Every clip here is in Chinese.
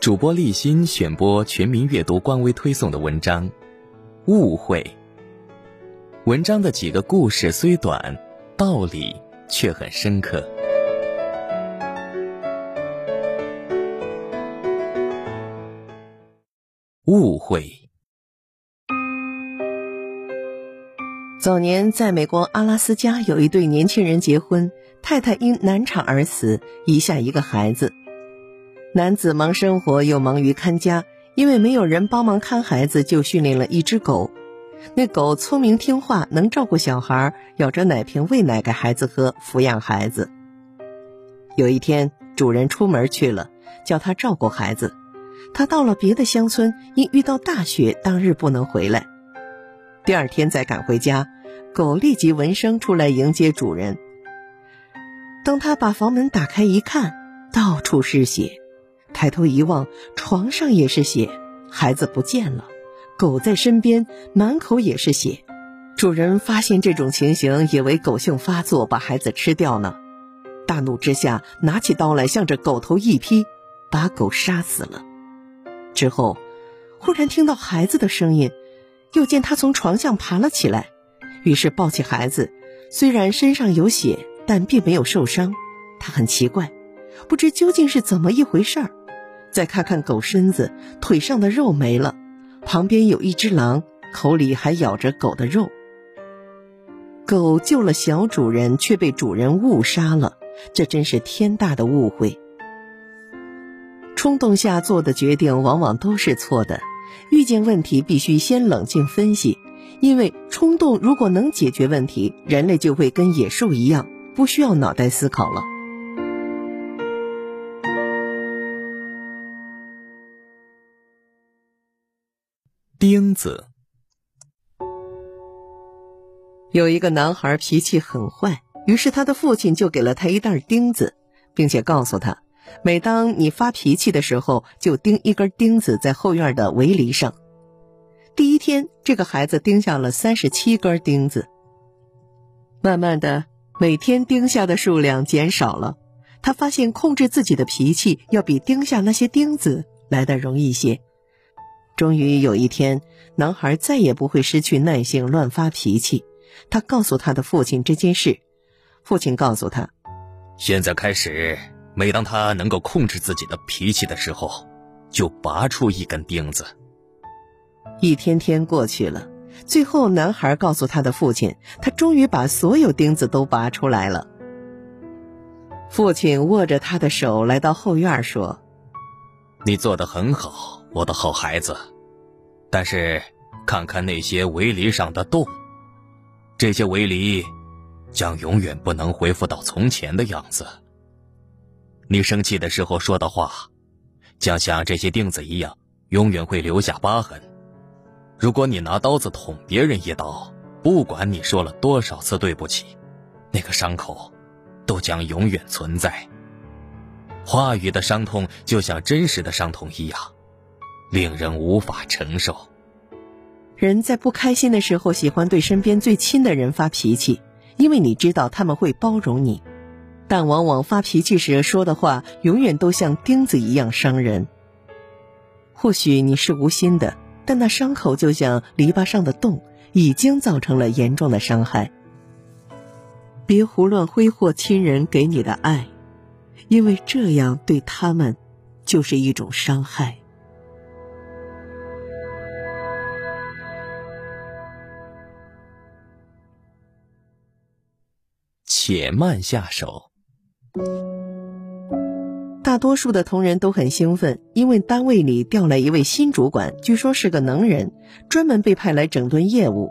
主播立新选播全民阅读官微推送的文章《误会》。文章的几个故事虽短，道理却很深刻。误会。早年在美国阿拉斯加，有一对年轻人结婚，太太因难产而死，遗下一个孩子。男子忙生活又忙于看家，因为没有人帮忙看孩子，就训练了一只狗。那狗聪明听话，能照顾小孩，咬着奶瓶喂奶给孩子喝，抚养孩子。有一天，主人出门去了，叫他照顾孩子。他到了别的乡村，因遇到大雪，当日不能回来。第二天再赶回家，狗立即闻声出来迎接主人。当他把房门打开一看，到处是血。抬头一望，床上也是血，孩子不见了，狗在身边，满口也是血。主人发现这种情形，以为狗性发作，把孩子吃掉呢。大怒之下，拿起刀来，向着狗头一劈，把狗杀死了。之后，忽然听到孩子的声音，又见他从床上爬了起来，于是抱起孩子，虽然身上有血，但并没有受伤。他很奇怪，不知究竟是怎么一回事儿。再看看狗身子，腿上的肉没了，旁边有一只狼，口里还咬着狗的肉。狗救了小主人，却被主人误杀了，这真是天大的误会。冲动下做的决定往往都是错的，遇见问题必须先冷静分析，因为冲动如果能解决问题，人类就会跟野兽一样，不需要脑袋思考了。钉子。有一个男孩脾气很坏，于是他的父亲就给了他一袋钉子，并且告诉他，每当你发脾气的时候，就钉一根钉子在后院的围篱上。第一天，这个孩子钉下了三十七根钉子。慢慢的，每天钉下的数量减少了，他发现控制自己的脾气要比钉下那些钉子来的容易些。终于有一天，男孩再也不会失去耐性、乱发脾气。他告诉他的父亲这件事，父亲告诉他：“现在开始，每当他能够控制自己的脾气的时候，就拔出一根钉子。”一天天过去了，最后男孩告诉他的父亲，他终于把所有钉子都拔出来了。父亲握着他的手来到后院说：“你做的很好。”我的好孩子，但是看看那些围篱上的洞，这些围篱将永远不能恢复到从前的样子。你生气的时候说的话，将像这些钉子一样，永远会留下疤痕。如果你拿刀子捅别人一刀，不管你说了多少次对不起，那个伤口都将永远存在。话语的伤痛就像真实的伤痛一样。令人无法承受。人在不开心的时候，喜欢对身边最亲的人发脾气，因为你知道他们会包容你。但往往发脾气时说的话，永远都像钉子一样伤人。或许你是无心的，但那伤口就像篱笆上的洞，已经造成了严重的伤害。别胡乱挥霍亲人给你的爱，因为这样对他们就是一种伤害。且慢下手。大多数的同仁都很兴奋，因为单位里调来一位新主管，据说是个能人，专门被派来整顿业务。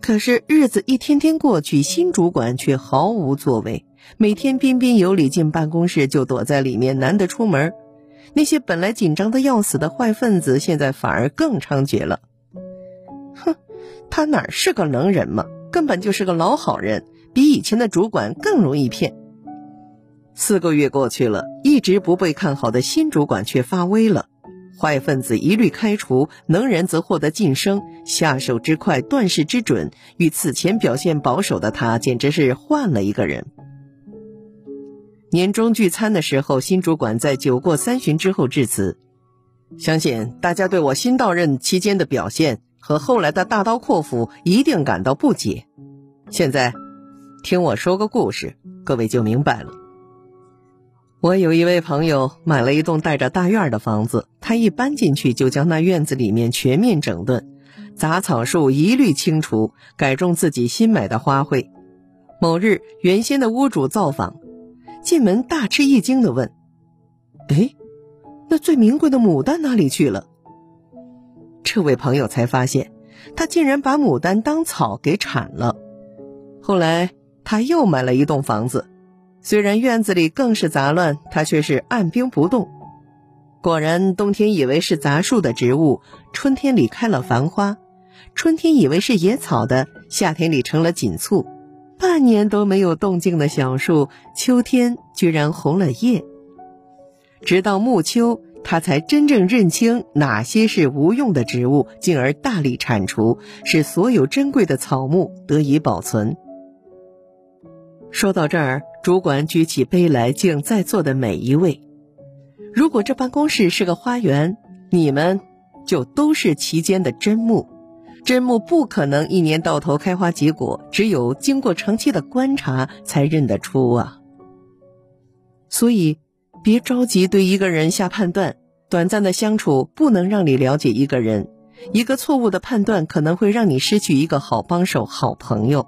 可是日子一天天过去，新主管却毫无作为，每天彬彬有礼进办公室就躲在里面，难得出门。那些本来紧张的要死的坏分子，现在反而更猖獗了。哼，他哪是个能人嘛，根本就是个老好人。比以前的主管更容易骗。四个月过去了，一直不被看好的新主管却发威了，坏分子一律开除，能人则获得晋升，下手之快，断事之准，与此前表现保守的他简直是换了一个人。年终聚餐的时候，新主管在酒过三巡之后致辞，相信大家对我新到任期间的表现和后来的大刀阔斧一定感到不解。现在，听我说个故事，各位就明白了。我有一位朋友买了一栋带着大院的房子，他一搬进去就将那院子里面全面整顿，杂草树一律清除，改种自己新买的花卉。某日，原先的屋主造访，进门大吃一惊的问：“哎，那最名贵的牡丹哪里去了？”这位朋友才发现，他竟然把牡丹当草给铲了。后来他又买了一栋房子，虽然院子里更是杂乱，他却是按兵不动。果然，冬天以为是杂树的植物，春天里开了繁花；春天以为是野草的，夏天里成了锦簇。半年都没有动静的小树，秋天居然红了叶。直到暮秋，他才真正认清哪些是无用的植物，进而大力铲除，使所有珍贵的草木得以保存。说到这儿，主管举起杯来敬在座的每一位。如果这办公室是个花园，你们就都是其间的真木。真木不可能一年到头开花结果，只有经过长期的观察才认得出啊。所以，别着急对一个人下判断。短暂的相处不能让你了解一个人，一个错误的判断可能会让你失去一个好帮手、好朋友。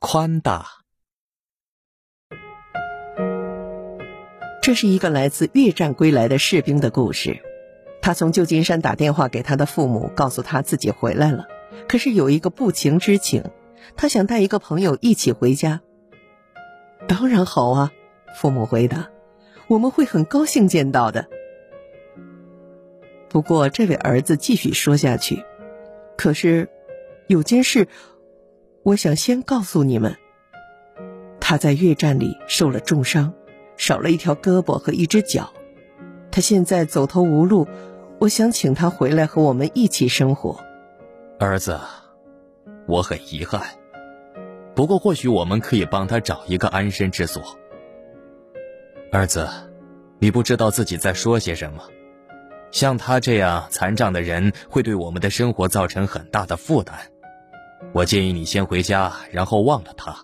宽大。这是一个来自越战归来的士兵的故事。他从旧金山打电话给他的父母，告诉他自己回来了。可是有一个不情之请，他想带一个朋友一起回家。当然好啊，父母回答：“我们会很高兴见到的。”不过，这位儿子继续说下去：“可是，有件事，我想先告诉你们。他在越战里受了重伤。”少了一条胳膊和一只脚，他现在走投无路。我想请他回来和我们一起生活。儿子，我很遗憾，不过或许我们可以帮他找一个安身之所。儿子，你不知道自己在说些什么。像他这样残障的人会对我们的生活造成很大的负担。我建议你先回家，然后忘了他，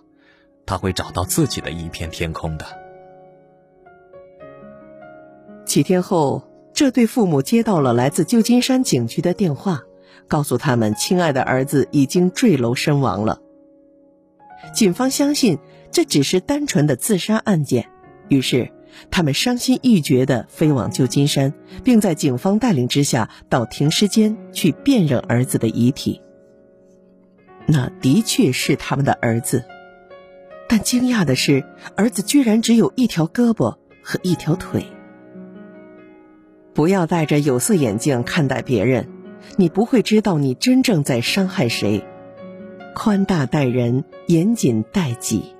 他会找到自己的一片天空的。几天后，这对父母接到了来自旧金山警局的电话，告诉他们亲爱的儿子已经坠楼身亡了。警方相信这只是单纯的自杀案件，于是他们伤心欲绝地飞往旧金山，并在警方带领之下到停尸间去辨认儿子的遗体。那的确是他们的儿子，但惊讶的是，儿子居然只有一条胳膊和一条腿。不要戴着有色眼镜看待别人，你不会知道你真正在伤害谁。宽大待人，严谨待己。